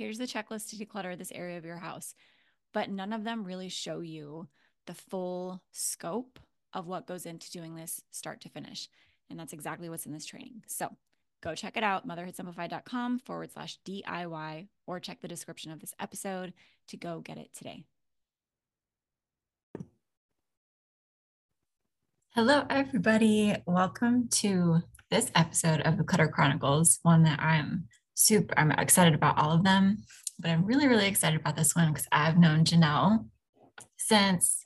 here's the checklist to declutter this area of your house. But none of them really show you the full scope of what goes into doing this start to finish. And that's exactly what's in this training. So go check it out, motherhoodsimplified.com forward slash DIY, or check the description of this episode to go get it today. Hello, everybody. Welcome to this episode of the Clutter Chronicles, one that I'm super, I'm excited about all of them, but I'm really, really excited about this one because I've known Janelle since,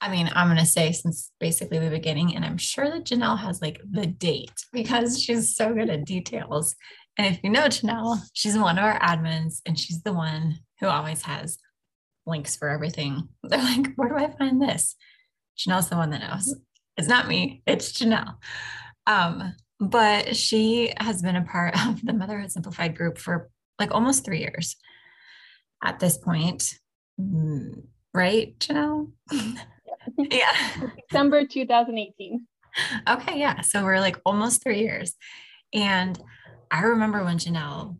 I mean, I'm going to say since basically the beginning. And I'm sure that Janelle has like the date because she's so good at details. And if you know Janelle, she's one of our admins and she's the one who always has links for everything. They're like, where do I find this? Janelle's the one that knows. It's not me, it's Janelle. Um, but she has been a part of the Motherhood Simplified group for like almost three years at this point. Mm, right, Janelle? yeah. December 2018. Okay, yeah. So we're like almost three years. And I remember when Janelle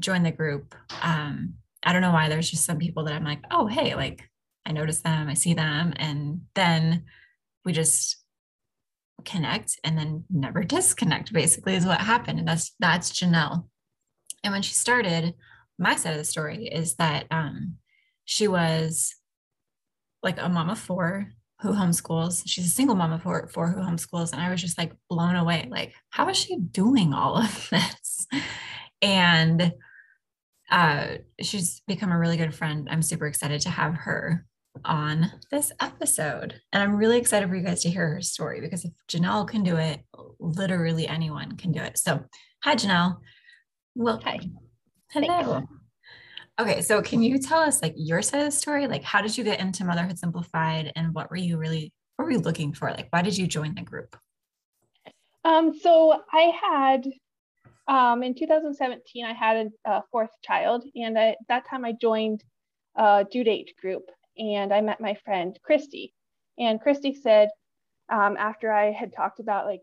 joined the group, um, I don't know why there's just some people that I'm like, oh, hey, like I notice them, I see them. And then we just connect and then never disconnect basically is what happened and that's that's janelle. And when she started my side of the story is that um, she was like a mom of four who homeschools. She's a single mom of four, four who homeschools and i was just like blown away. Like how is she doing all of this? And uh, she's become a really good friend. I'm super excited to have her on this episode. And I'm really excited for you guys to hear her story because if Janelle can do it, literally anyone can do it. So, hi, Janelle. Well, hi. Hello. Okay, so can you tell us like your side of the story? Like, how did you get into Motherhood Simplified, and what were you really what were you looking for? Like, why did you join the group? Um, so I had um, in 2017, I had a, a fourth child, and I, at that time I joined a due date group, and I met my friend Christy. And Christy said, um, after I had talked about like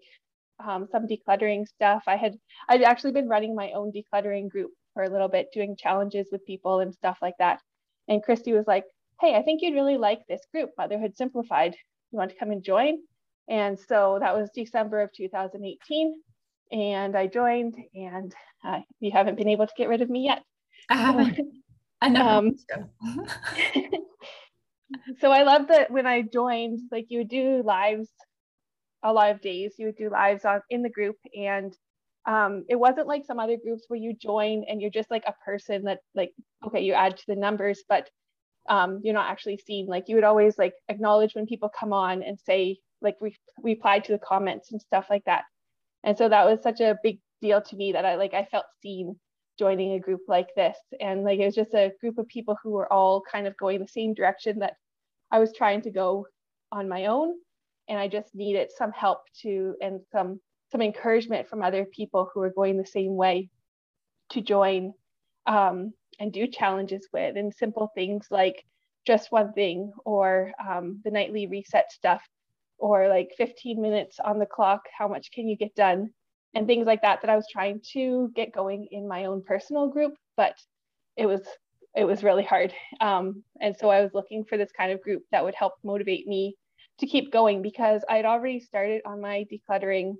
um, some decluttering stuff, I had I'd actually been running my own decluttering group for a little bit, doing challenges with people and stuff like that. And Christy was like, "Hey, I think you'd really like this group, Motherhood Simplified. You want to come and join?" And so that was December of 2018 and I joined, and uh, you haven't been able to get rid of me yet. I haven't. I know. Um, so I love that when I joined, like you would do lives, a lot of days. You would do lives on in the group, and um, it wasn't like some other groups where you join and you're just like a person that like okay, you add to the numbers, but um, you're not actually seen. Like you would always like acknowledge when people come on and say like re- reply to the comments and stuff like that and so that was such a big deal to me that i like i felt seen joining a group like this. And like it was just a group of people who were all kind of going the same direction that i was trying to go on my own. And i just needed some help to and some some encouragement from other people who were going the same way to join um, and do challenges with. And simple things like just one thing or um, the nightly reset stuff or like 15 minutes on the clock how much can you get done and things like that that i was trying to get going in my own personal group but it was it was really hard um, and so i was looking for this kind of group that would help motivate me to keep going because i had already started on my decluttering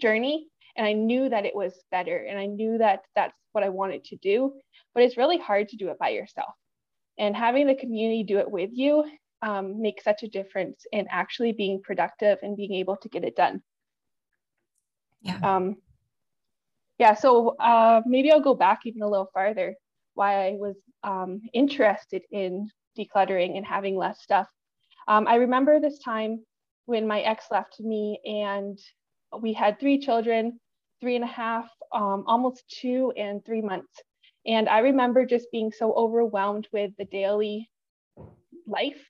journey and i knew that it was better and i knew that that's what i wanted to do but it's really hard to do it by yourself and having the community do it with you um, make such a difference in actually being productive and being able to get it done. Yeah. Um, yeah. So uh, maybe I'll go back even a little farther. Why I was um, interested in decluttering and having less stuff. Um, I remember this time when my ex left me, and we had three children, three and a half, um, almost two, and three months. And I remember just being so overwhelmed with the daily life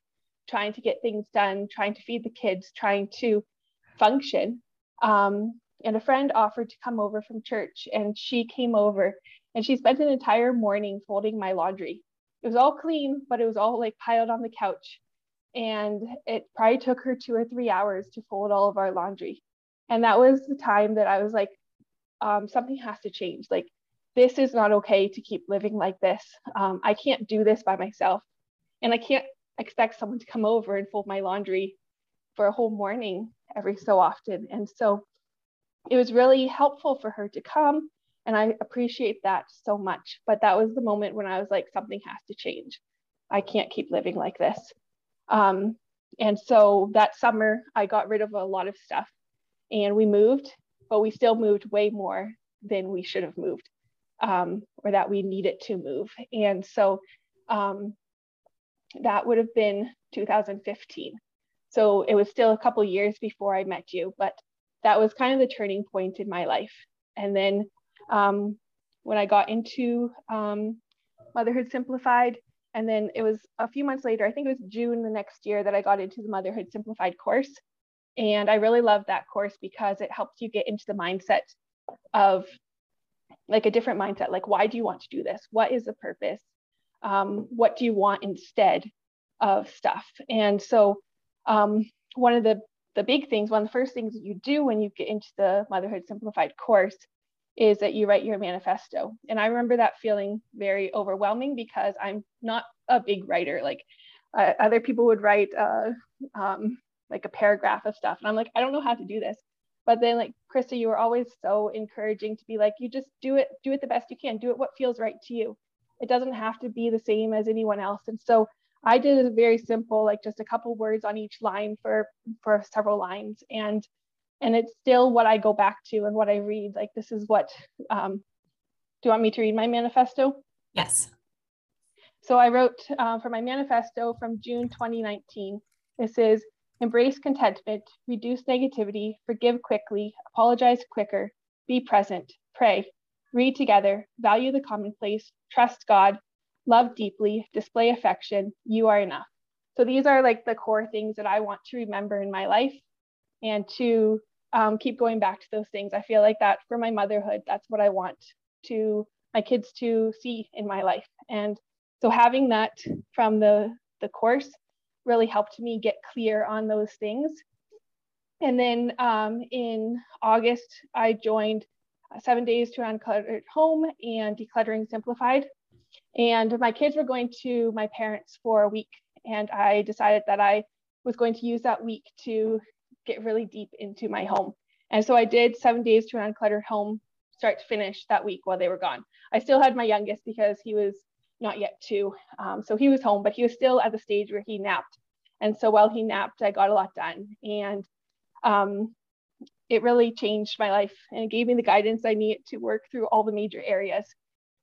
trying to get things done, trying to feed the kids, trying to function. Um, and a friend offered to come over from church, and she came over and she spent an entire morning folding my laundry. It was all clean, but it was all like piled on the couch. And it probably took her two or three hours to fold all of our laundry. And that was the time that I was like, um, something has to change. Like, this is not okay to keep living like this. Um, I can't do this by myself. And I can't expect someone to come over and fold my laundry for a whole morning every so often. And so it was really helpful for her to come. And I appreciate that so much. But that was the moment when I was like, something has to change. I can't keep living like this. Um, and so that summer, I got rid of a lot of stuff and we moved, but we still moved way more than we should have moved um, or that we needed to move. And so um, that would have been 2015. So it was still a couple years before I met you, but that was kind of the turning point in my life. And then um, when I got into um, Motherhood Simplified, and then it was a few months later, I think it was June the next year that I got into the Motherhood Simplified course. And I really loved that course because it helps you get into the mindset of like a different mindset. Like, why do you want to do this? What is the purpose? um, what do you want instead of stuff and so um, one of the the big things one of the first things that you do when you get into the motherhood simplified course is that you write your manifesto. And i remember that feeling very overwhelming because i'm not a big writer. Like uh, other people would write uh, um, like a paragraph of stuff. And i'm like i don't know how to do this. But then like krista you were always so encouraging to be like you just do it do it the best you can. Do it what feels right to you. It doesn't have to be the same as anyone else. And so I did a very simple, like just a couple words on each line for for several lines, and and it's still what I go back to and what I read. Like this is what. Um, do you want me to read my manifesto? Yes. So I wrote uh, for my manifesto from June 2019. This is embrace contentment, reduce negativity, forgive quickly, apologize quicker, be present, pray, read together, value the commonplace, trust God, love deeply, display affection, you are enough. So these are like the core things that I want to remember in my life and to um, keep going back to those things. I feel like that for my motherhood, that's what I want to my kids to see in my life. And so having that from the the course really helped me get clear on those things. And then um, in August, I joined Seven Days to Uncluttered Home and Decluttering Simplified. And my kids were going to my parents for a week, and I decided that I was going to use that week to get really deep into my home. And so I did seven days to an uncluttered home, start to finish that week while they were gone. I still had my youngest because he was not yet two. Um, so he was home, but he was still at the stage where he napped. And so while he napped, I got a lot done. And um, it really changed my life and it gave me the guidance I needed to work through all the major areas.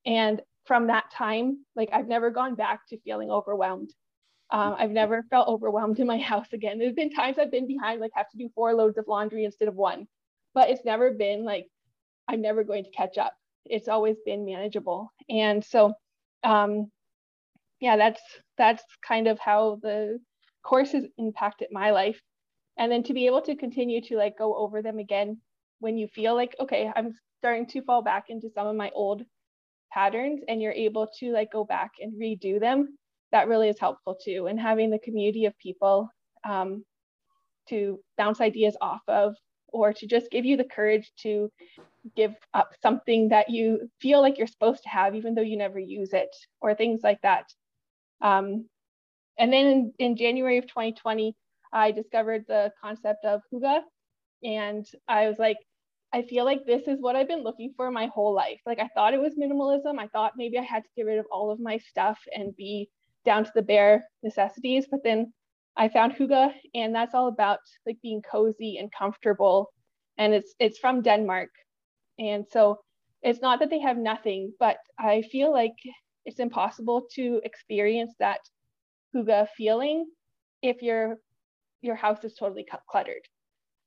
And from that time, like I've never gone back to feeling overwhelmed. Um, I've never felt overwhelmed in my house again. There's been times I've been behind, like have to do four loads of laundry instead of one, but it's never been like I'm never going to catch up. It's always been manageable. And so, um, yeah, that's that's kind of how the course has impacted my life. And then to be able to continue to like go over them again when you feel like okay, I'm starting to fall back into some of my old patterns, and you're able to like go back and redo them that really is helpful too. And having the community of people um, to bounce ideas off of, or to just give you the courage to give up something that you feel like you're supposed to have, even though you never use it, or things like that. Um, and then in, in January of 2020, I discovered the concept of Hygge And I was like, I feel like this is what I've been looking for my whole life. Like I thought it was minimalism. I thought maybe I had to get rid of all of my stuff and be down to the bare necessities. But then I found Hygge and that's all about like being cozy and comfortable. And it's it's from Denmark, and so it's not that they have nothing, but I feel like it's impossible to experience that Hygge feeling if your your house is totally cluttered.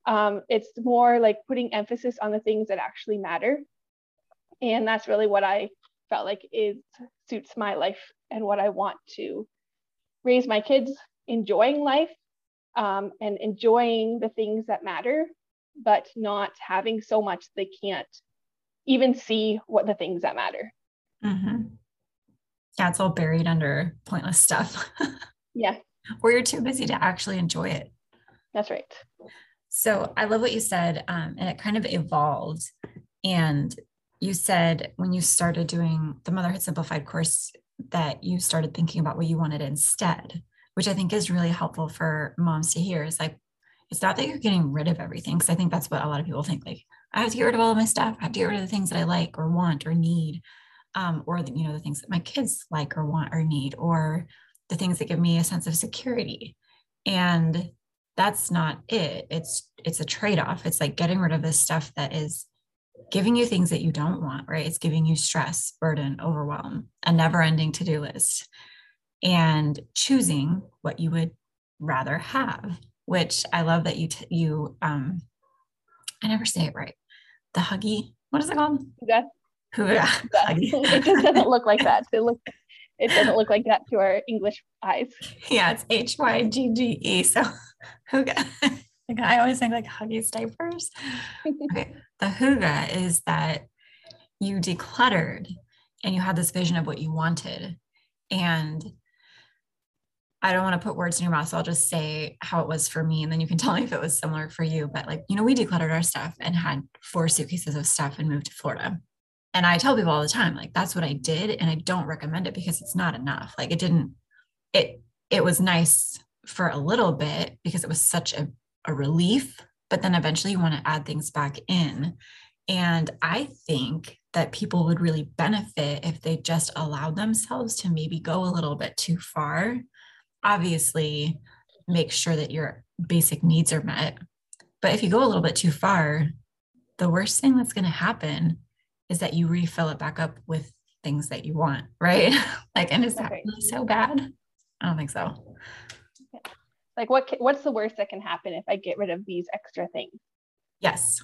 Um, it's more like putting emphasis on the things that actually matter, and that's really what I felt like is suits my life and what I want to raise my kids enjoying life um, and enjoying the things that matter, but not having so much they can't even see what the things that matter. Mm-hmm. Yeah, it's all buried under pointless stuff. yeah. Or you're too busy to actually enjoy it. That's right. So I love what you said, um, and it kind of evolved. And you said when you started doing the Motherhood Simplified course, that you started thinking about what you wanted instead, which I think is really helpful for moms to hear. Is like, it's not that you're getting rid of everything, because I think that's what a lot of people think. Like, I have to get rid of all of my stuff. I have to get rid of the things that I like or want or need, um, or the, you know the things that my kids like or want or need, or the things that give me a sense of security. And that's not it. It's it's a trade off. It's like getting rid of this stuff that is giving you things that you don't want, right? It's giving you stress, burden, overwhelm, a never ending to do list, and choosing what you would rather have, which I love that you, t- you, um, I never say it right. The huggy, what is it called? Yeah. Hygge. it just doesn't look like that. It look, it doesn't look like that to our English eyes. Yeah, it's H Y G G E. So. Like I always think like Huggies diapers. okay. The Hygge is that you decluttered and you had this vision of what you wanted. And I don't want to put words in your mouth, so I'll just say how it was for me, and then you can tell me if it was similar for you. But like, you know, we decluttered our stuff and had four suitcases of stuff and moved to Florida. And I tell people all the time, like, that's what I did, and I don't recommend it because it's not enough. Like, it didn't. It it was nice for a little bit because it was such a a relief, but then eventually you want to add things back in. And I think that people would really benefit if they just allowed themselves to maybe go a little bit too far. Obviously, make sure that your basic needs are met. But if you go a little bit too far, the worst thing that's going to happen is that you refill it back up with things that you want, right? like, and is that really so bad? I don't think so. Like what what's the worst that can happen if i get rid of these extra things? Yes.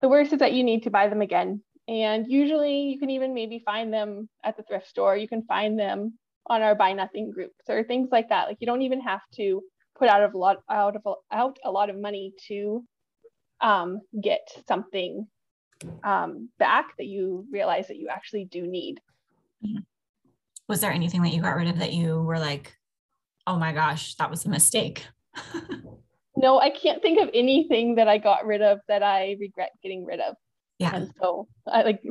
The worst is that you need to buy them again. And usually you can even maybe find them at the thrift store. You can find them on our buy nothing groups or things like that. Like you don't even have to put out of a lot out of out a lot of money to um, get something um, back that you realize that you actually do need. Was there anything that you got rid of that you were like, oh my gosh, that was a mistake? no, I can't think of anything that I got rid of that I regret getting rid of. Yeah. And so I like,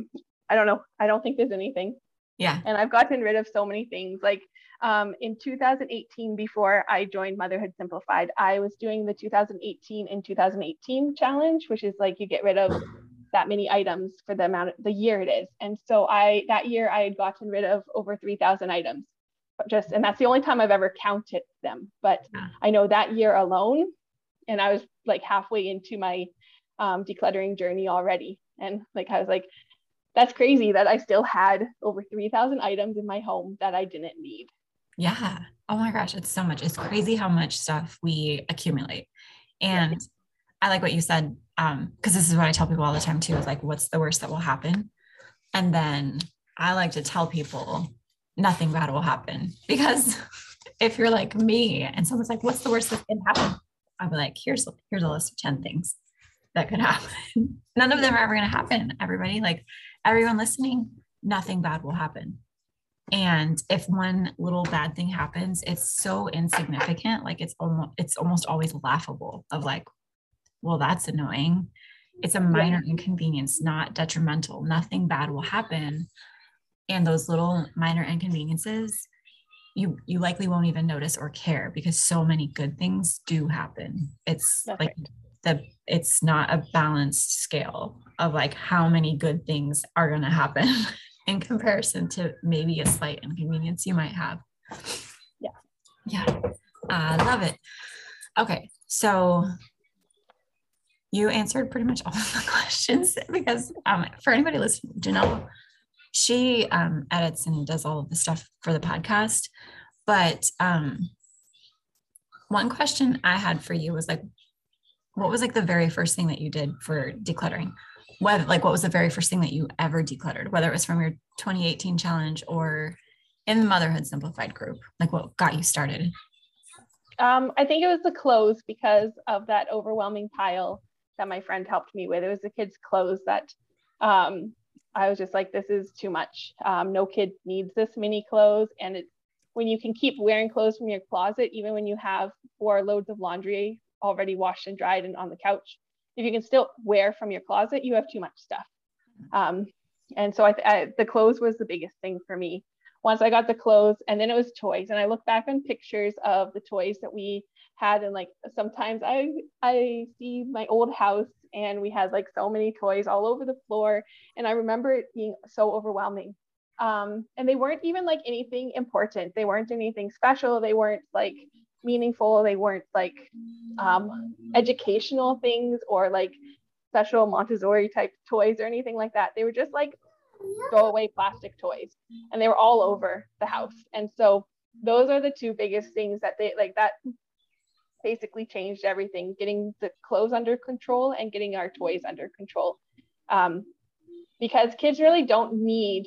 I don't know. I don't think there's anything. Yeah. And I've gotten rid of so many things. Like um, in 2018, before I joined Motherhood Simplified, I was doing the 2018 and 2018 challenge, which is like you get rid of that many items for the amount of the year it is. And so I that year I had gotten rid of over 3,000 items. Just and that's the only time I've ever counted them. But yeah. I know that year alone, and I was like halfway into my um, decluttering journey already. And like I was like, that's crazy that I still had over 3,000 items in my home that I didn't need. Yeah. Oh my gosh, it's so much. It's crazy how much stuff we accumulate. And. I like what you said, um, because this is what I tell people all the time too, is like, what's the worst that will happen? And then I like to tell people nothing bad will happen. Because if you're like me and someone's like, what's the worst that can happen? I'll be like, here's here's a list of 10 things that could happen. None of them are ever gonna happen, everybody. Like everyone listening, nothing bad will happen. And if one little bad thing happens, it's so insignificant. Like it's almost it's almost always laughable of like, well, that's annoying. It's a minor inconvenience, not detrimental. Nothing bad will happen. And those little minor inconveniences, you you likely won't even notice or care because so many good things do happen. It's that's like right. the it's not a balanced scale of like how many good things are going to happen in comparison to maybe a slight inconvenience you might have. Yeah. Yeah. I love it. Okay. So you answered pretty much all of the questions because um, for anybody listening, Janelle, she um, edits and does all of the stuff for the podcast. But um, one question I had for you was like, what was like the very first thing that you did for decluttering? What like what was the very first thing that you ever decluttered, whether it was from your 2018 challenge or in the Motherhood Simplified group? Like what got you started? Um, I think it was the clothes because of that overwhelming pile that my friend helped me with. It was the kids' clothes that um, I was just like, this is too much. Um, no kid needs this many clothes. And it's when you can keep wearing clothes from your closet, even when you have four loads of laundry already washed and dried and on the couch. If you can still wear from your closet, you have too much stuff. Um, and so I, I, the clothes was the biggest thing for me. Once I got the clothes, and then it was toys. And I look back on pictures of the toys that we had, and like sometimes I I see my old house, and we had like so many toys all over the floor, and I remember it being so overwhelming. Um, and they weren't even like anything important. They weren't anything special. They weren't like meaningful. They weren't like um, educational things or like special Montessori type toys or anything like that. They were just like throwaway plastic toys and they were all over the house. And so those are the two biggest things that they like that basically changed everything getting the clothes under control and getting our toys under control. Um, because kids really don't need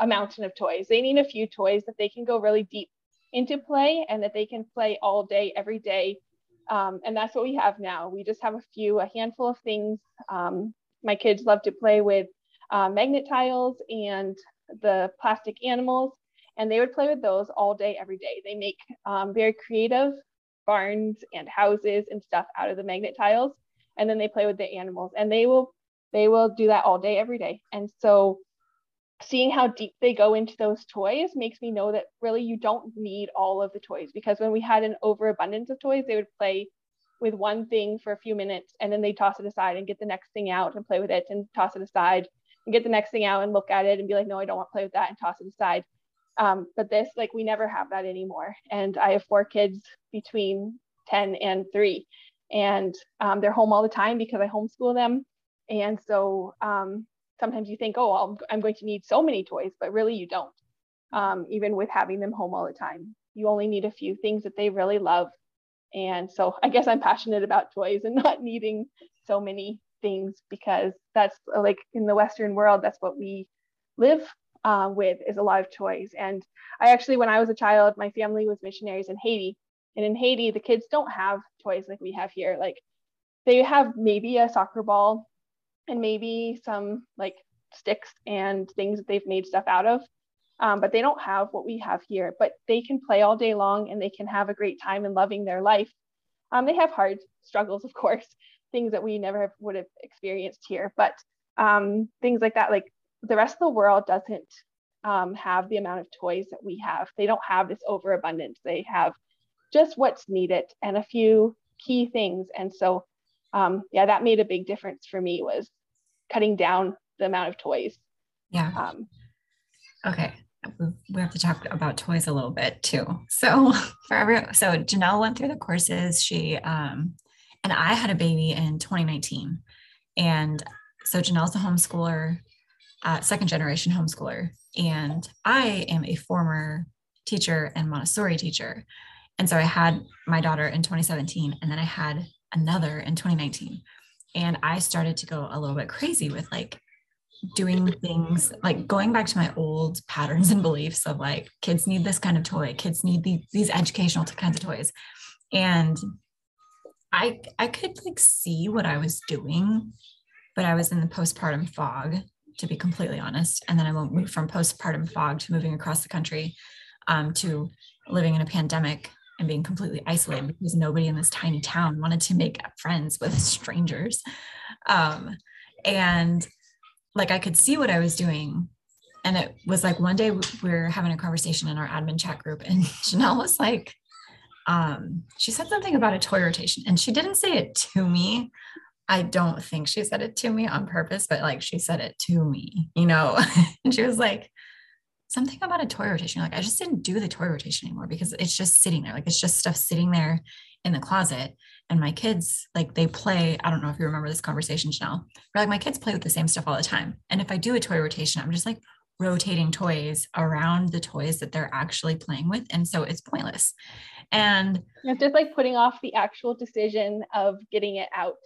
a mountain of toys. They need a few toys that they can go really deep into play and that they can play all day, every day. Um, and that's what we have now. We just have a few, a handful of things. Um, my kids love to play with uh, magnet tiles and the plastic animals, and they would play with those all day, every day. They make um, very creative barns and houses and stuff out of the magnet tiles, and then they play with the animals, and they will they will do that all day, every day. And so seeing how deep they go into those toys makes me know that really you don't need all of the toys because when we had an overabundance of toys, they would play with one thing for a few minutes and then they toss it aside and get the next thing out and play with it and toss it aside and get the next thing out and look at it and be like, no, I don't want to play with that and toss it aside. Um, but this, like, we never have that anymore. And I have four kids between 10 and three, and um, they're home all the time because I homeschool them. And so um, sometimes you think, oh, I'm, I'm going to need so many toys, but really you don't. Um, even with having them home all the time, you only need a few things that they really love. And so I guess I'm passionate about toys and not needing so many things because that's like in the Western world, that's what we live uh, with is a lot of toys. And I actually, when I was a child, my family was missionaries in Haiti. And in Haiti, the kids don't have toys like we have here. Like they have maybe a soccer ball and maybe some like sticks and things that they've made stuff out of. Um, but they don't have what we have here. But they can play all day long and they can have a great time and loving their life. Um, they have hard struggles, of course, things that we never have, would have experienced here. But um, things like that, like the rest of the world doesn't um, have the amount of toys that we have. They don't have this overabundance. They have just what's needed and a few key things. And so, um, yeah, that made a big difference for me was cutting down the amount of toys. Yeah. Um, okay. We have to talk about toys a little bit too. So for every, so Janelle went through the courses. She, um, and I had a baby in 2019 and so Janelle's a homeschooler, uh, second generation homeschooler. And I am a former teacher and Montessori teacher. And so I had my daughter in 2017, and then I had another in 2019. And I started to go a little bit crazy with like doing things like going back to my old patterns and beliefs of like kids need this kind of toy, kids need these, these educational kinds of toys. And I I could like see what I was doing, but I was in the postpartum fog to be completely honest. And then I moved from postpartum fog to moving across the country um, to living in a pandemic and being completely isolated because nobody in this tiny town wanted to make friends with strangers. Um, and like I could see what I was doing. And it was like one day we were having a conversation in our admin chat group, and Janelle was like, um, she said something about a toy rotation, and she didn't say it to me, I don't think she said it to me on purpose, but like she said it to me, you know, and she was like, something about a toy rotation. Like, I just didn't do the toy rotation anymore because it's just sitting there. Like, it's just stuff sitting there in the closet. And my kids, like, they play. I don't know if you remember this conversation, Janelle, but like, my kids play with the same stuff all the time. And if I do a toy rotation, I'm just like rotating toys around the toys that they're actually playing with. And so it's pointless. And it's just like putting off the actual decision of getting it out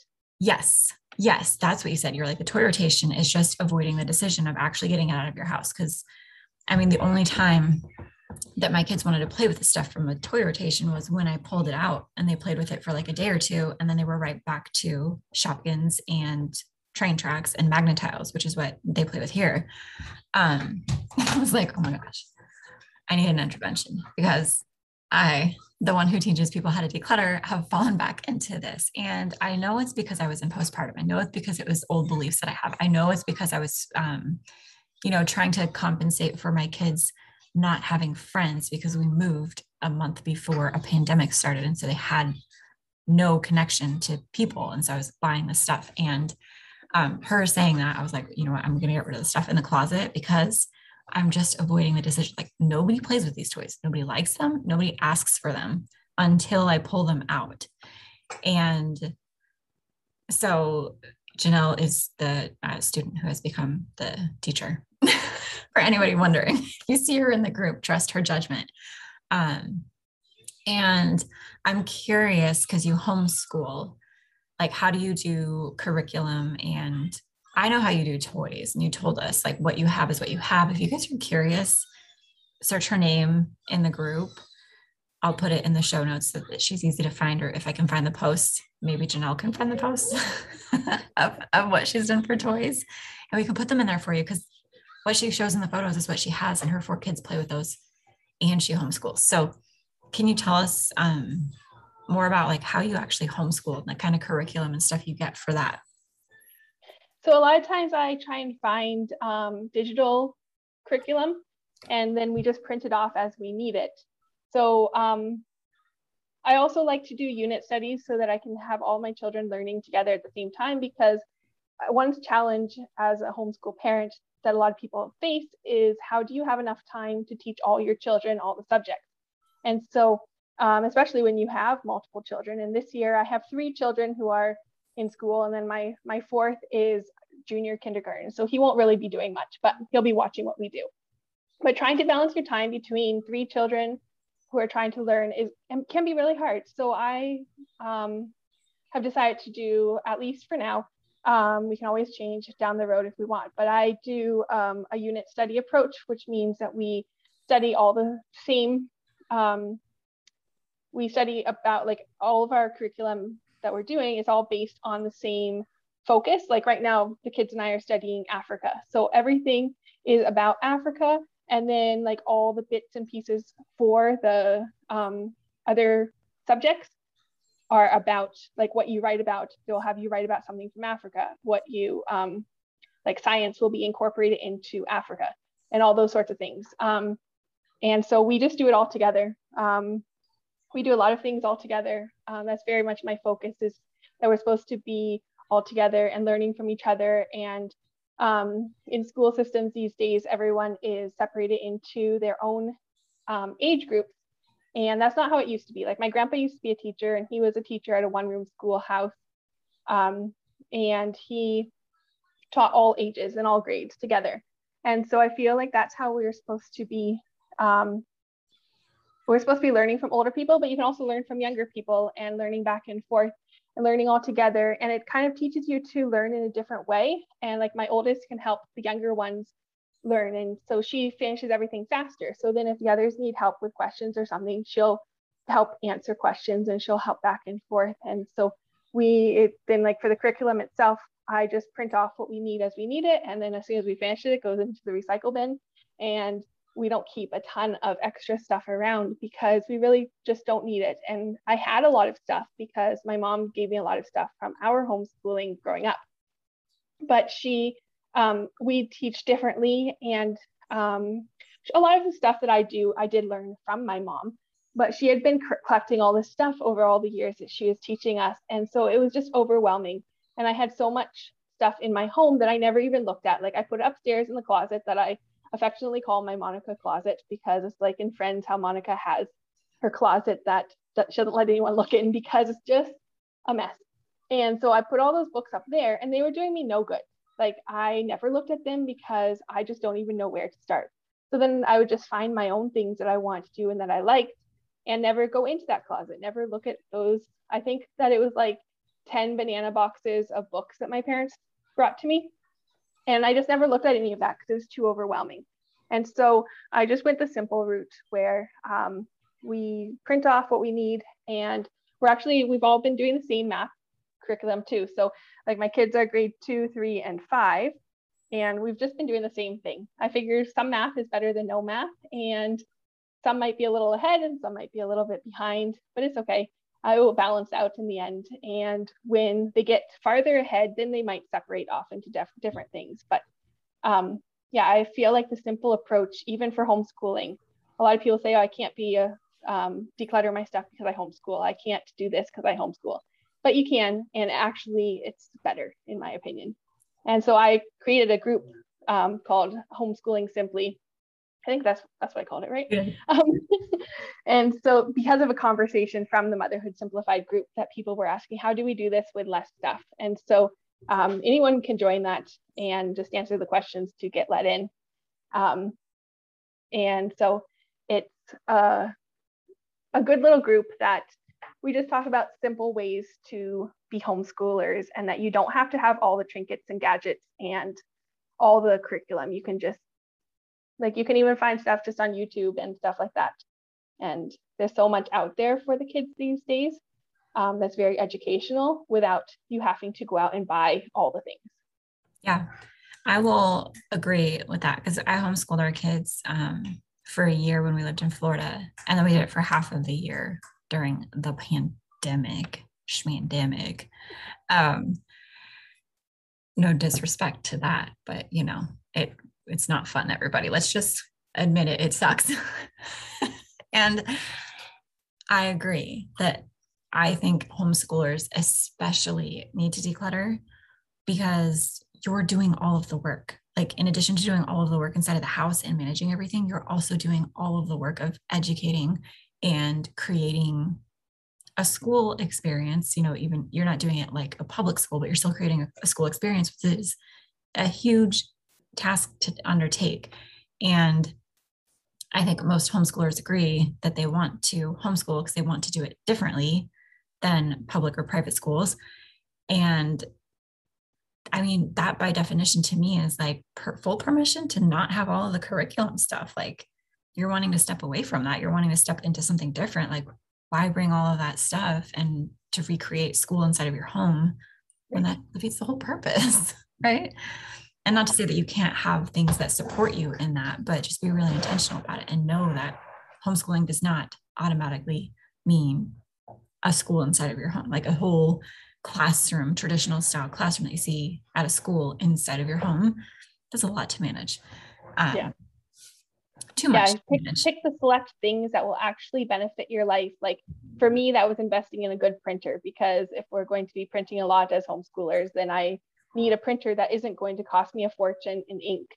Yes. Yes. That's what you said. You're like the toy rotation is just avoiding the decision of actually getting it out of your house. Cause I mean, the only time that my kids wanted to play with the stuff from the toy rotation was when I pulled it out and they played with it for like a day or two. And then they were right back to Shopkins and train tracks and Magna-Tiles, which is what they play with here. Um, I was like, oh my gosh, I need an intervention because I the one who teaches people how to declutter have fallen back into this. And i know it's because i was in postpartum. I know it's because it was old beliefs that i have. I know it's because i was um, you know trying to compensate for my kids not having friends because we moved a month before a pandemic started. And so they had no connection to people. And so i was buying this stuff. And um, her saying that i was like you know what? I'm going to get rid of the stuff in the closet because I'm just avoiding the decision. Like nobody plays with these toys. Nobody likes them. Nobody asks for them until I pull them out. And so Janelle is the uh, student who has become the teacher. for anybody wondering, you see her in the group, trust her judgment. Um, and I'm curious because you homeschool, like how do you do curriculum and I know how you do toys, and you told us like what you have is what you have. If you guys are curious, search her name in the group. I'll put it in the show notes so that she's easy to find, or if I can find the post, maybe Janelle can find the post of, of what she's done for toys. And we can put them in there for you because what she shows in the photos is what she has, and her four kids play with those and she homeschools. So, can you tell us um, more about like how you actually homeschool and the kind of curriculum and stuff you get for that? So a lot of times I try and find um, digital curriculum and then we just print it off as we need it. So um, I also like to do unit studies so that I can have all my children learning together at the same time because one challenge as a homeschool parent that a lot of people face is how do you have enough time to teach all your children all the subjects? And so, um, especially when you have multiple children, and this year I have three children who are in school. And then my, my fourth is junior kindergarten. So he won't really be doing much, but he'll be watching what we do. But trying to balance your time between three children who are trying to learn is can be really hard. So I um, have decided to do, at least for now, um, we can always change down the road if we want, but I do um, a unit study approach, which means that we study all the same, um, we study about like all of our curriculum that we're doing is all based on the same focus. Like right now, the kids and I are studying Africa. So everything is about Africa. And then like all the bits and pieces for the um, other subjects are about like what you write about. They'll have you write about something from Africa. What you um, like science will be incorporated into Africa and all those sorts of things. Um, and so we just do it all together. Um, we do a lot of things all together. Um, that's very much my focus is that we're supposed to be all together and learning from each other. And um, in school systems these days, everyone is separated into their own um, age groups. And that's not how it used to be. Like my grandpa used to be a teacher and he was a teacher at a one room schoolhouse. Um, and he taught all ages and all grades together. And so I feel like that's how we're supposed to be. Um, we're supposed to be learning from older people, but you can also learn from younger people and learning back and forth and learning all together. And it kind of teaches you to learn in a different way. And like my oldest can help the younger ones learn. And so she finishes everything faster. So then if the others need help with questions or something, she'll help answer questions and she'll help back and forth. And so we, it, then like for the curriculum itself, I just print off what we need as we need it. And then as soon as we finish it, it goes into the recycle bin. And we don't keep a ton of extra stuff around because we really just don't need it. And I had a lot of stuff because my mom gave me a lot of stuff from our homeschooling growing up. But she, um, we teach differently. And um, a lot of the stuff that I do, I did learn from my mom. But she had been collecting all this stuff over all the years that she was teaching us. And so it was just overwhelming and I had so much stuff in my home that I never even looked at. Like I put it upstairs in the closet that I affectionately call my Monica closet because it's like in Friends how Monica has her closet that, that she doesn't let anyone look in because it's just a mess. And so I put all those books up there and they were doing me no good. Like I never looked at them because I just don't even know where to start. So then I would just find my own things that I want to do and that I liked and never go into that closet, never look at those. I think that it was like 10 banana boxes of books that my parents brought to me. And I just never looked at any of that because it was too overwhelming. And so I just went the simple route where um, we print off what we need. And we're actually, we've all been doing the same math curriculum too. So, like, my kids are grade two, three, and five. And we've just been doing the same thing. I figure some math is better than no math. And some might be a little ahead and some might be a little bit behind, but it's okay. I will balance out in the end. And when they get farther ahead, then they might separate off into def- different things. But um, yeah, I feel like the simple approach, even for homeschooling, a lot of people say, oh, I can't be a um, declutter my stuff because I homeschool. I can't do this because I homeschool. But you can, and actually, it's better in my opinion. And so I created a group um, called Homeschooling Simply I think that's that's what I called it, right? Yeah. Um, and so because of a conversation from the Motherhood Simplified group that people were asking, how do we do this with less stuff? And so um, anyone can join that and just answer the questions to get let in. Um, and so it's uh, a good little group that we just talk about simple ways to be homeschoolers and that you don't have to have all the trinkets and gadgets and all the curriculum. You can just like you can even find stuff just on YouTube and stuff like that. And there's so much out there for the kids these days um, that's very educational without you having to go out and buy all the things. Yeah, I will agree with that because I homeschooled our kids um, for a year when we lived in Florida, and then we did it for half of the year during the pandemic, schmandemic. Um, no disrespect to that, but you know, it it's not fun, everybody. Let's just admit it, it sucks. and I agree that I think homeschoolers especially need to declutter because you're doing all of the work. Like, in addition to doing all of the work inside of the house and managing everything, you're also doing all of the work of educating and creating a school experience. You know, even you're not doing it like a public school, but you're still creating a, a school experience, which is a huge task to undertake. And I think most homeschoolers agree that they want to homeschool because they want to do it differently than public or private schools. And I mean, that by definition to me is like per, full permission to not have all of the curriculum stuff. Like you're wanting to step away from that. You're wanting to step into something different. Like, why bring all of that stuff and to recreate school inside of your home, then that defeats the whole purpose, right? And not to say that you can't have things that support you in that, but just be really intentional about it and know that homeschooling does not automatically mean a school inside of your home, like a whole classroom, traditional style classroom that you see at a school inside of your home. There's a lot to manage. Um, yeah. Too much. Yeah, pick, pick the select things that will actually benefit your life. Like for me, that was investing in a good printer because if we're going to be printing a lot as homeschoolers, then I need a printer that isn't going to cost me a fortune in ink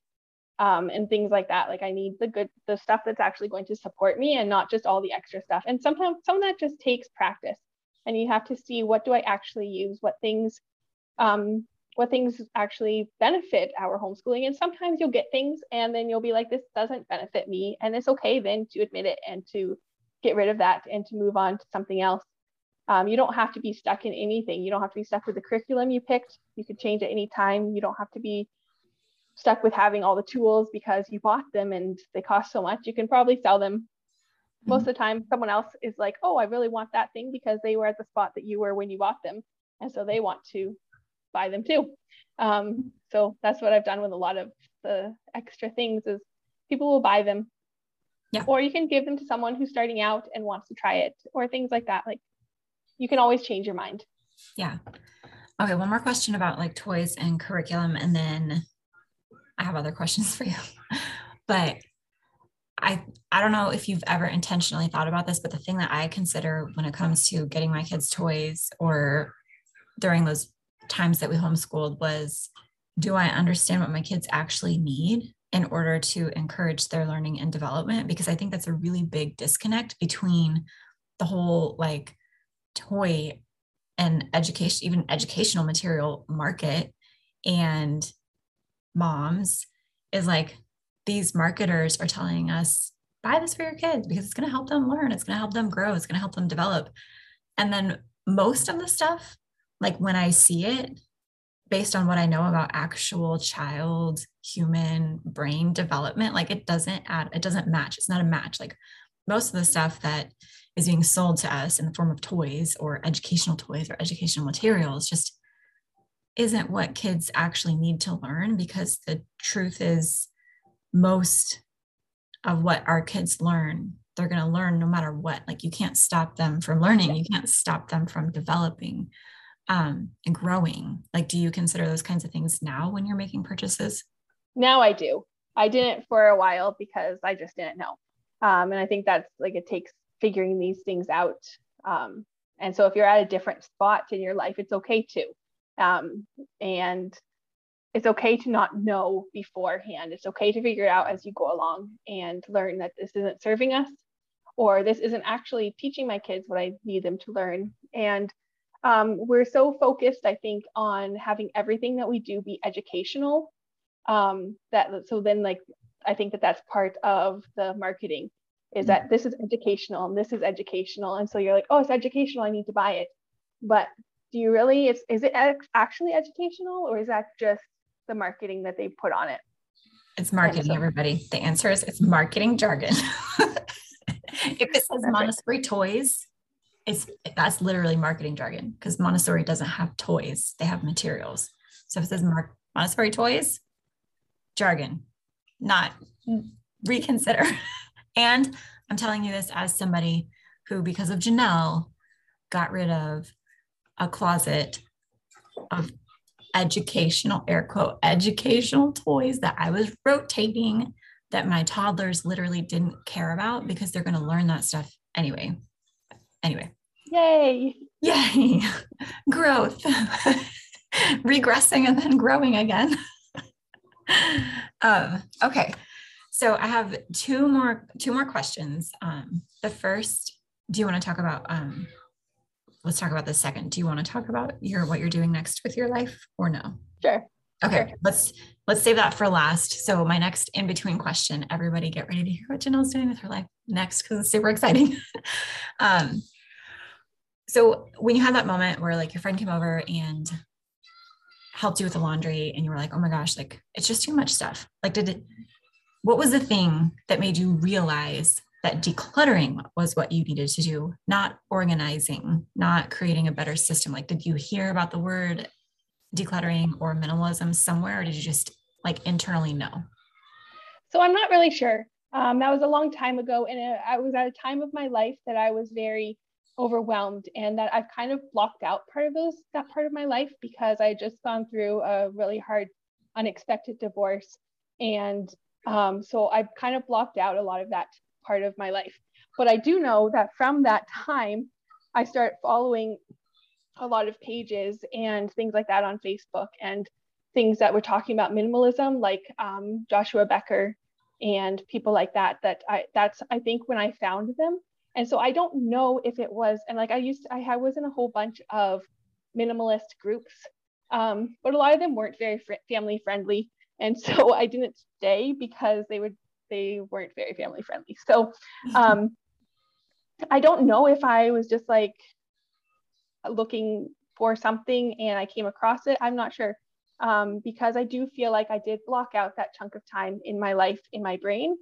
um, and things like that. Like I need the good, the stuff that's actually going to support me and not just all the extra stuff. And sometimes some of that just takes practice and you have to see what do I actually use, what things, um, what things actually benefit our homeschooling. And sometimes you'll get things and then you'll be like, this doesn't benefit me. And it's okay then to admit it and to get rid of that and to move on to something else. Um, you don't have to be stuck in anything. You don't have to be stuck with the curriculum you picked. You could change at any time. You don't have to be stuck with having all the tools because you bought them and they cost so much. You can probably sell them. Mm-hmm. Most of the time, someone else is like, oh, I really want that thing because they were at the spot that you were when you bought them. And so they want to buy them too. Um, so that's what I've done with a lot of the extra things is people will buy them. Yeah. Or you can give them to someone who's starting out and wants to try it or things like that. Like you can always change your mind. Yeah. Okay, one more question about like toys and curriculum, and then I have other questions for you. but I I don't know if you've ever intentionally thought about this, but the thing that I consider when it comes to getting my kids toys or during those times that we homeschooled was do I understand what my kids actually need in order to encourage their learning and development? Because I think that's a really big disconnect between the whole like toy and education, even educational material market and moms is like these marketers are telling us buy this for your kids because it's going to help them learn, it's going to help them grow, it's going to help them develop. And then most of the stuff, like when I see it, based on what I know about actual child human brain development, like it doesn't add, it doesn't match. It's not a match. Like most of the stuff that is being sold to us in the form of toys or educational toys or educational materials just isn't what kids actually need to learn because the truth is most of what our kids learn they're going to learn no matter what. Like you can't stop them from learning. You can't stop them from developing um, and growing. Like do you consider those kinds of things now when you're making purchases? Now i do. I didn't for a while because i just didn't know. Um, and i think that's like it takes figuring these things out. Um, and so if you're at a different spot in your life, it's okay to. Um, and it's okay to not know beforehand. It's okay to figure it out as you go along and learn that this isn't serving us or this isn't actually teaching my kids what I need them to learn. And um, we're so focused, I think, on having everything that we do be educational. Um, that so then, like, I think that that's part of the marketing is mm. that this is educational and this is educational. And so you're like oh it's educational i need to buy it. But do you really is, is it actually educational or is that just the marketing that they put on it? It's marketing so, everybody. The answer is it's marketing jargon. If it says montessori toys it's that's literally marketing jargon because montessori doesn't have toys. They have materials. So if it says Mar- montessori toys jargon not mm. reconsider And I'm telling you this as somebody who, because of Janelle, got rid of a closet of educational, air quote, educational toys that I was rotating that my toddlers literally didn't care about because they're going to learn that stuff anyway. Anyway. Yay. Yay. Growth. Regressing and then growing again. um, okay. So I have two more two more questions. Um, the first, do you want to talk about? Um, let's talk about the second. Do you want to talk about your what you're doing next with your life, or no? Sure. Okay, sure. let's let's save that for last. So my next in between question. Everybody, get ready to hear what Janelle's doing with her life next because it's super exciting. um, so when you had that moment where like your friend came over and helped you with the laundry and you were like oh my gosh like it's just too much stuff like did it what was the thing that made you realize that decluttering was what you needed to do, not organizing, not creating a better system. Like, did you hear about the word decluttering or minimalism somewhere, or did you just like internally know? So I'm not really sure. Um, that was a long time ago, and I was at a time of my life that I was very overwhelmed, and that I've kind of blocked out part of those that part of my life because I had just gone through a really hard, unexpected divorce, and um, so I've kind of blocked out a lot of that part of my life. But I do know that from that time, I start following a lot of pages and things like that on Facebook and things that were talking about minimalism, like um, Joshua Becker and people like that. That I that's I think when I found them. And so I don't know if it was and like I used to, I was in a whole bunch of minimalist groups, um, but a lot of them weren't very fr- family friendly. And so I didn't stay because they would they weren't very family friendly. So um, I don't know if I was just like looking for something and I came across it. I'm not sure um, because I do feel like I did block out that chunk of time in my life, in my brain.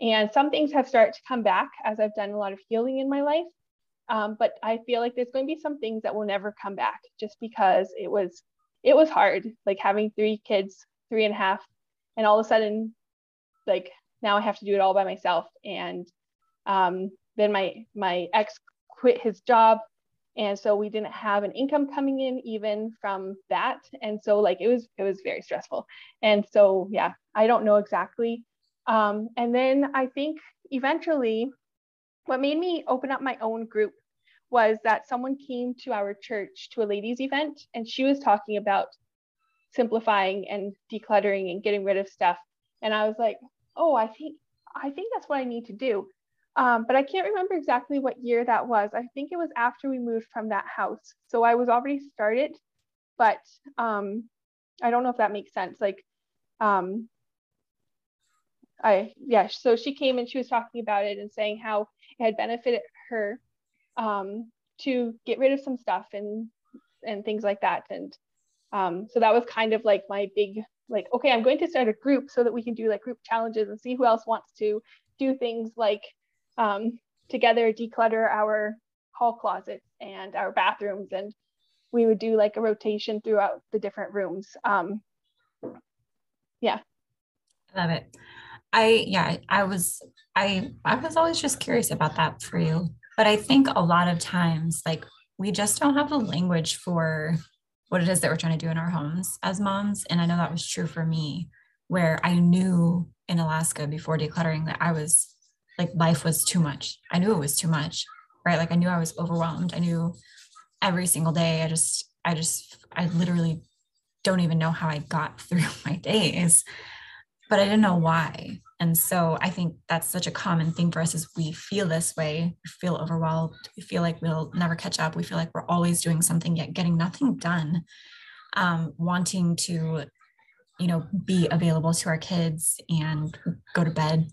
And some things have started to come back as I've done a lot of healing in my life. Um, but I feel like there's going to be some things that will never come back just because it was it was hard, like having three kids, three and a half, and all of a sudden, like now I have to do it all by myself. And um, then my my ex quit his job and so we didn't have an income coming in even from that. And so like it was it was very stressful. And so yeah i don't know exactly. Um, and then i think eventually what made me open up my own group was that someone came to our church to a ladies event and she was talking about simplifying and decluttering and getting rid of stuff and i was like oh i think i think that's what i need to do um, but I can't remember exactly what year that was. I think it was after we moved from that house. So I was already started, but um, I don't know if that makes sense. Like, um, I, yeah, so she came and she was talking about it and saying how it had benefited her um, to get rid of some stuff and and things like that. And um, so that was kind of like my big like, okay, I'm going to start a group so that we can do like group challenges and see who else wants to do things like um, together declutter our hall closets and our bathrooms and we would do like a rotation throughout the different rooms. Um, yeah. I love it. I yeah i was i i was always just curious about that for you but i think a lot of times like we just don't have the language for what it is that we're trying to do in our homes as moms and i know that was true for me where i knew in alaska before decluttering that i was like life was too much. I knew it was too much, right? Like I knew I was overwhelmed. I knew every single day. I just, I just, I literally don't even know how I got through my days, but I didn't know why. And so I think that's such a common thing for us is we feel this way, we feel overwhelmed, we feel like we'll never catch up, we feel like we're always doing something yet getting nothing done, um, wanting to, you know, be available to our kids and go to bed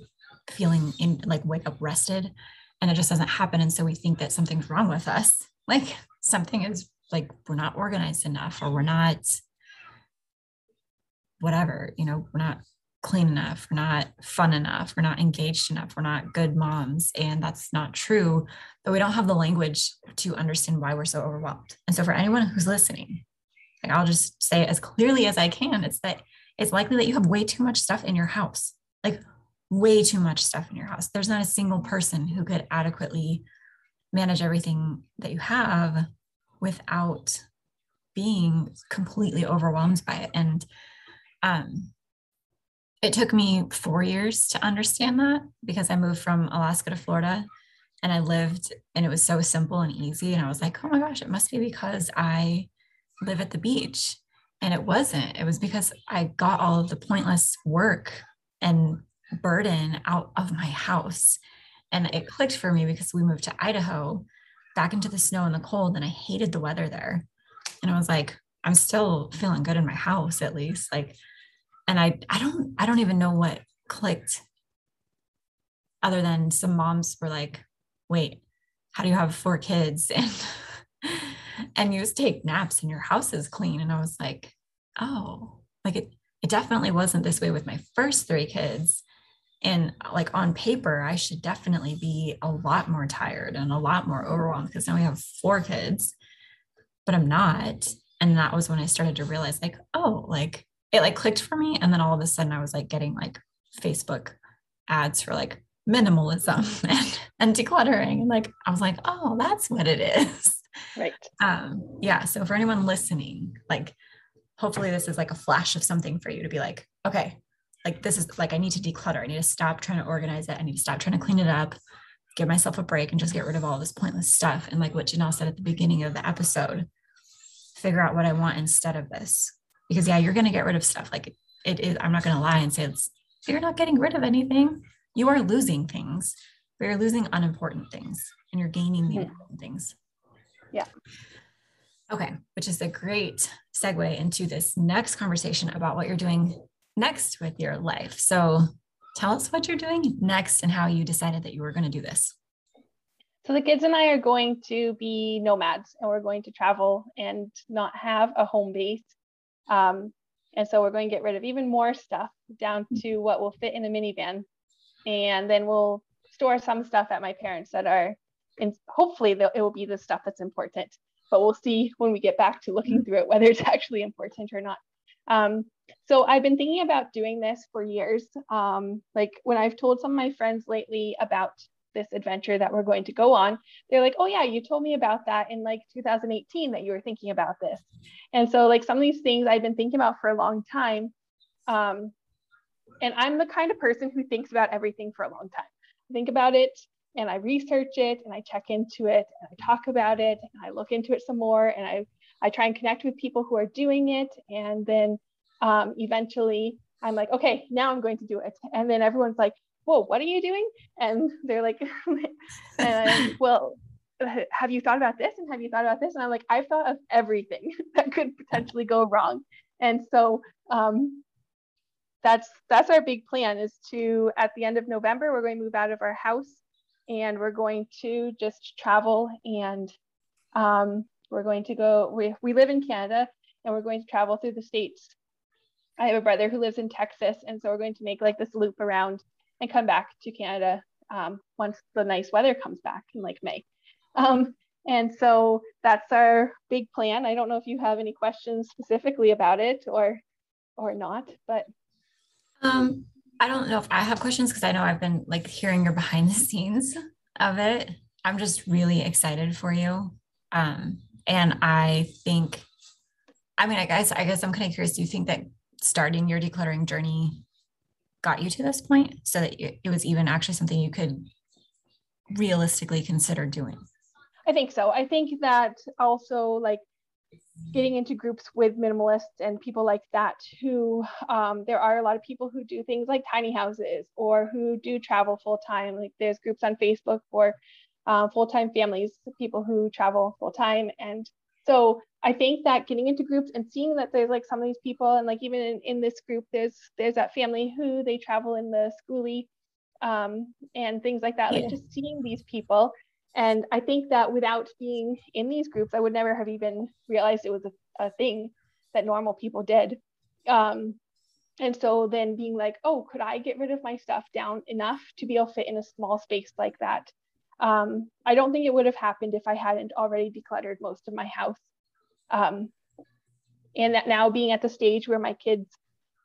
feeling in like wake up rested. And it just doesn't happen. And so we think that something's wrong with us. Like something is like we're not organized enough or we're not whatever you know we're not clean enough we're not fun enough we're not engaged enough we're not good moms and that's not true but we don't have the language to understand why we're so overwhelmed and so for anyone who's listening like i'll just say as clearly as i can it's that it's likely that you have way too much stuff in your house like way too much stuff in your house. There's not a single person who could adequately manage everything that you have without being completely overwhelmed by it. And um, it took me four years to understand that because I moved from Alaska to Florida and I lived and it was so simple and easy. And I was like, oh my gosh, it must be because I live at the beach. And it wasn't. It was because I got all of the pointless work and burden out of my house. And it clicked for me because we moved to Idaho back into the snow and the cold, and I hated the weather there. And I was like, I'm still feeling good in my house at least. Like, and I I don't I don't even know what clicked other than some moms were like, wait, how do you have four kids and and you just take naps and your house is clean? And I was like, oh, like it it definitely wasn't this way with my first three kids And like on paper, I should definitely be a lot more tired and a lot more overwhelmed because now we have four kids, but I'm not. And that was when I started to realize, like, oh, like it like clicked for me. And then all of a sudden I was like getting like Facebook ads for like minimalism and, and decluttering. And like I was like, oh, that's what it is. Right. Um, yeah. So for anyone listening, like hopefully this is like a flash of something for you to be like, okay, like this is like I need to declutter. I need to stop trying to organize it. I need to stop trying to clean it up, give myself a break and just get rid of all this pointless stuff. And like what Janelle said at the beginning of the episode, figure out what I want instead of this. Because yeah, you're gonna get rid of stuff. Like it is, I'm not gonna lie and say it's you're not getting rid of anything. You are losing things, but you're losing unimportant things and you're gaining the mm-hmm. important things. Yeah. Okay, which is a great segue into this next conversation about what you're doing next with your life. So tell us what you're doing next and how you decided that you were going to do this. So the kids and I are going to be nomads and we're going to travel and not have a home base. Um, and so we're going to get rid of even more stuff down to what will fit in a minivan. And then we'll store some stuff at my parents that are, and hopefully it will be the stuff that's important. But we'll see when we get back to looking through it whether it's actually important or not. Um, so I've been thinking about doing this for years. Um, like when I've told some of my friends lately about this adventure that we're going to go on, they're like, oh yeah, you told me about that in like 2018 that you were thinking about this. And so like some of these things I've been thinking about for a long time. Um, and I'm the kind of person who thinks about everything for a long time. I think about it and I research it and I check into it and I talk about it and I look into it some more and I I try and connect with people who are doing it. And then um, eventually I'm like, okay, now I'm going to do it. And then everyone's like, whoa, what are you doing? And they're like, and, well, have you thought about this? And have you thought about this? And I'm like, I've thought of everything that could potentially go wrong. And so um, that's that's our big plan is to at the end of November we're going to move out of our house and we're going to just travel and um, we're going to go, we, we live in Canada and we're going to travel through the States. I have a brother who lives in Texas. And so we're going to make like this loop around and come back to Canada um, once the nice weather comes back in like May. Um, and so that's our big plan. I don't know if you have any questions specifically about it or or not, but um, I don't know if I have questions because I know I've been like hearing your behind the scenes of it. I'm just really excited for you. Um, and I think, I mean, I guess, I guess I'm kind of curious. Do you think that starting your decluttering journey got you to this point so that it was even actually something you could realistically consider doing? I think so. I think that also like getting into groups with minimalists and people like that who um, there are a lot of people who do things like tiny houses or who do travel full time like there's groups on facebook for uh, full-time families, people who travel full-time. And so I think that getting into groups and seeing that there's like some of these people and like even in, in this group, there's there's that family who they travel in the schoolie um, and things like that, yeah. like just seeing these people. And I think that without being in these groups, I would never have even realized it was a, a thing that normal people did. Um, and so then being like, oh, could I get rid of my stuff down enough to be able to fit in a small space like that? Um, I don't think it would have happened if I hadn't already decluttered most of my house. Um, and that now being at the stage where my kids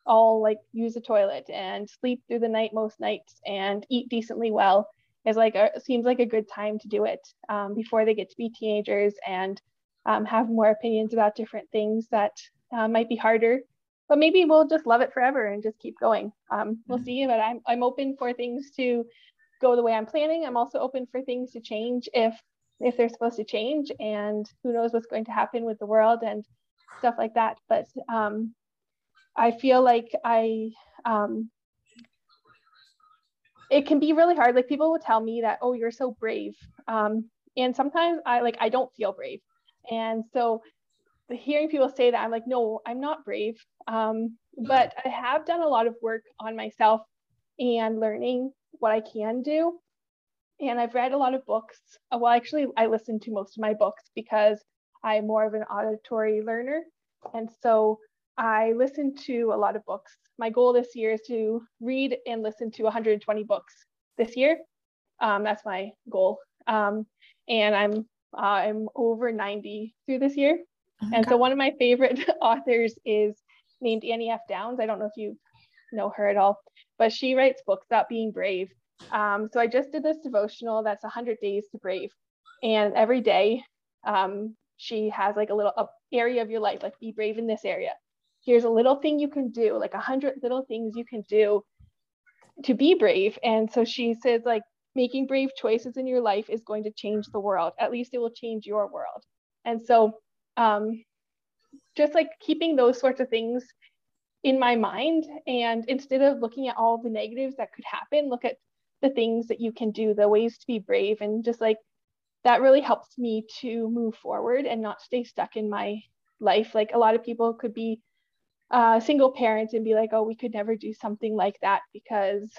all like use the toilet and sleep through the night most nights and eat decently well is like a, seems like a good time to do it um, before they get to be teenagers and um, have more opinions about different things that uh, might be harder but maybe we'll just love it forever and just keep going um, we'll mm-hmm. see but I'm, I'm open for things to go the way I'm planning. I'm also open for things to change if if they're supposed to change, and who knows what's going to happen with the world and stuff like that. But um, I feel like I um, it can be really hard. Like people will tell me that, oh, you're so brave, um, and sometimes I like I don't feel brave, and so hearing people say that, I'm like, no, I'm not brave. Um, but I have done a lot of work on myself and learning what I can do. And I've read a lot of books. Uh, well, actually, I listen to most of my books because I'm more of an auditory learner. And so I listen to a lot of books. My goal this year is to read and listen to 120 books this year. Um, that's my goal. Um, and I'm uh, I'm over 90 through this year. Oh and God. so one of my favorite authors is named Annie F. Downs. I don't know if you know her at all, but she writes books about being brave. Um, so I just did this devotional that's 100 days to brave. And every day um, she has like a little area of your life, like be brave in this area. Here's a little thing you can do, like a hundred little things you can do to be brave. And so she says, like, making brave choices in your life is going to change the world. At least it will change your world. And so, um, just like keeping those sorts of things in my mind, and instead of looking at all the negatives that could happen, look at the things that you can do, the ways to be brave, and just like that really helps me to move forward and not stay stuck in my life. Like a lot of people could be uh, single parents and be like, oh, we could never do something like that because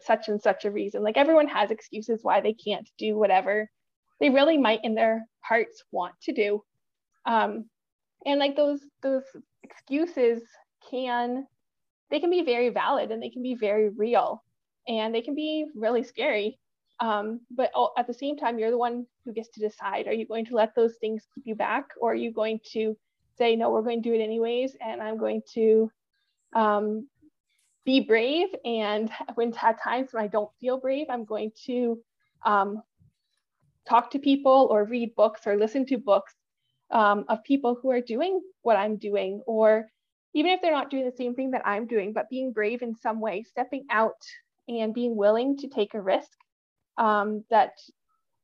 such and such a reason. Like everyone has excuses why they can't do whatever they really might in their hearts want to do. Um, and like those those excuses can they can be very valid and they can be very real and they can be really scary. Um, but at the same time, you're the one who gets to decide: Are you going to let those things keep you back, or are you going to say, no, we're going to do it anyways, and I'm going to um, be brave. And when at times when I don't feel brave, I'm going to um, talk to people or read books or listen to books um, of people who are doing what I'm doing, or even if they're not doing the same thing that I'm doing, but being brave in some way, stepping out and being willing to take a risk um, that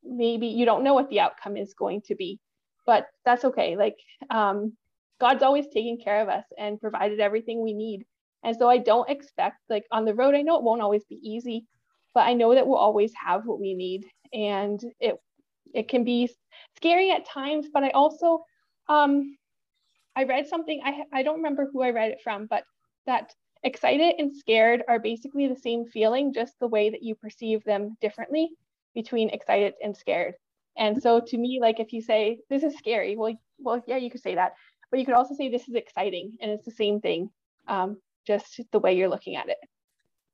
maybe you don't know what the outcome is going to be, but that's okay. Like um, God's always taken care of us and provided everything we need. And so I don't expect, like on the road, I know it won't always be easy, but I know that we'll always have what we need. And it it can be scary at times, but I also um I read something, I I don't remember who I read it from, but that excited and scared are basically the same feeling, just the way that you perceive them differently between excited and scared. And so to me, like if you say this is scary, well, well, yeah, you could say that. But you could also say this is exciting and it's the same thing um, just the way you're looking at it.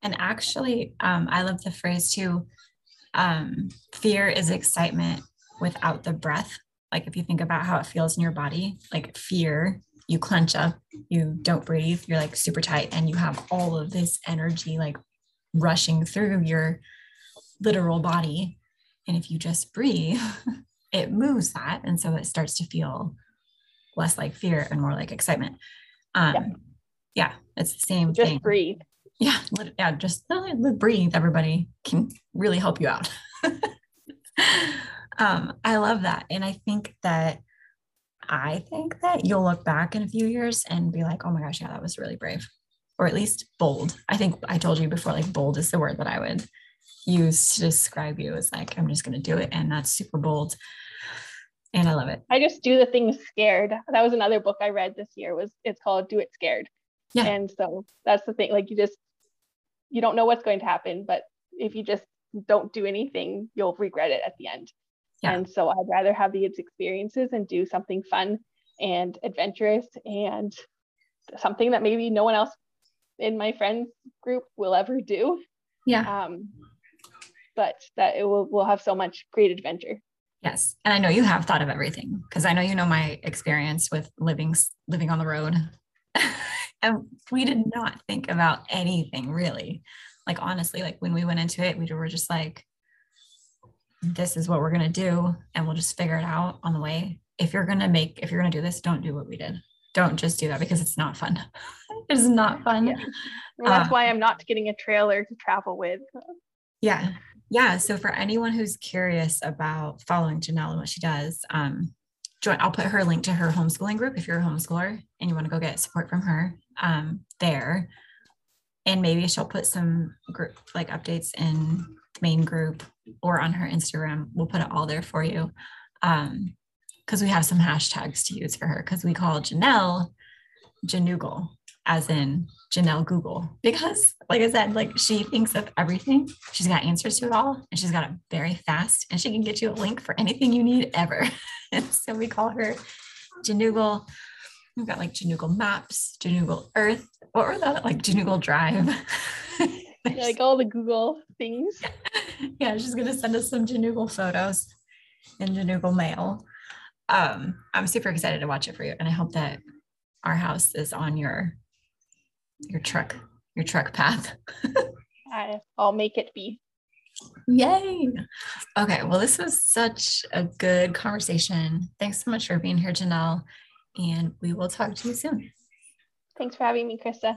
And actually um, i love the phrase too um, fear is excitement without the breath like if you think about how it feels in your body like fear you clench up you don't breathe you're like super tight and you have all of this energy like rushing through your literal body and if you just breathe it moves that and so it starts to feel less like fear and more like excitement. Um, yeah. yeah, it's the same just thing. breathe. Yeah, yeah, just breathe. Everybody can really help you out. um, I love that. And I think that I think that you'll look back in a few years and be like, oh my gosh, yeah, that was really brave. Or at least bold. I think I told you before, like bold is the word that I would use to describe you as like, I'm just going to do it. And that's super bold and I love it. I just do the things scared. That was another book I read this year. Was it's called Do It Scared. Yeah. And so that's the thing. Like you just you don't know what's going to happen, but if you just don't do anything, you'll regret it at the end. Yeah. And so I'd rather have these experiences and do something fun and adventurous and something that maybe no one else in my friends group will ever do. Yeah. Um, but that it will will have so much great adventure. Yes. And I know you have thought of everything because I know you know my experience with living living on the road. and we did not think about anything really. Like honestly, like when we went into it, we were just like this is what we're going to do and we'll just figure it out on the way. If you're going to make if you're going to do this, don't do what we did. Don't just do that because it's not fun. it's not fun. Yeah. Well, that's uh, why I'm not getting a trailer to travel with. Yeah yeah so for anyone who's curious about following janelle and what she does um join i'll put her link to her homeschooling group if you're a homeschooler and you want to go get support from her um there and maybe she'll put some group like updates in the main group or on her instagram we'll put it all there for you um because we have some hashtags to use for her because we call janelle janoogle as in Janelle Google because, like I said, like she thinks of everything. She's got answers to it all, and she's got it very fast, and she can get you a link for anything you need ever. and so we call her Janoogle. We've got like Janoogle Maps, Janoogle Earth. What were that? Like Janoogle Drive. yeah, like all the Google things. yeah, she's gonna send us some Janoogle photos in Janoogle mail. Um, I'm super excited to watch it for you, and I hope that our house is on your your truck your truck path. I, I'll make it be. Yay. Okay. Well, this was such a good conversation. Thanks so much for being here, Janelle. And we will talk to you soon. Thanks for having me, Krista.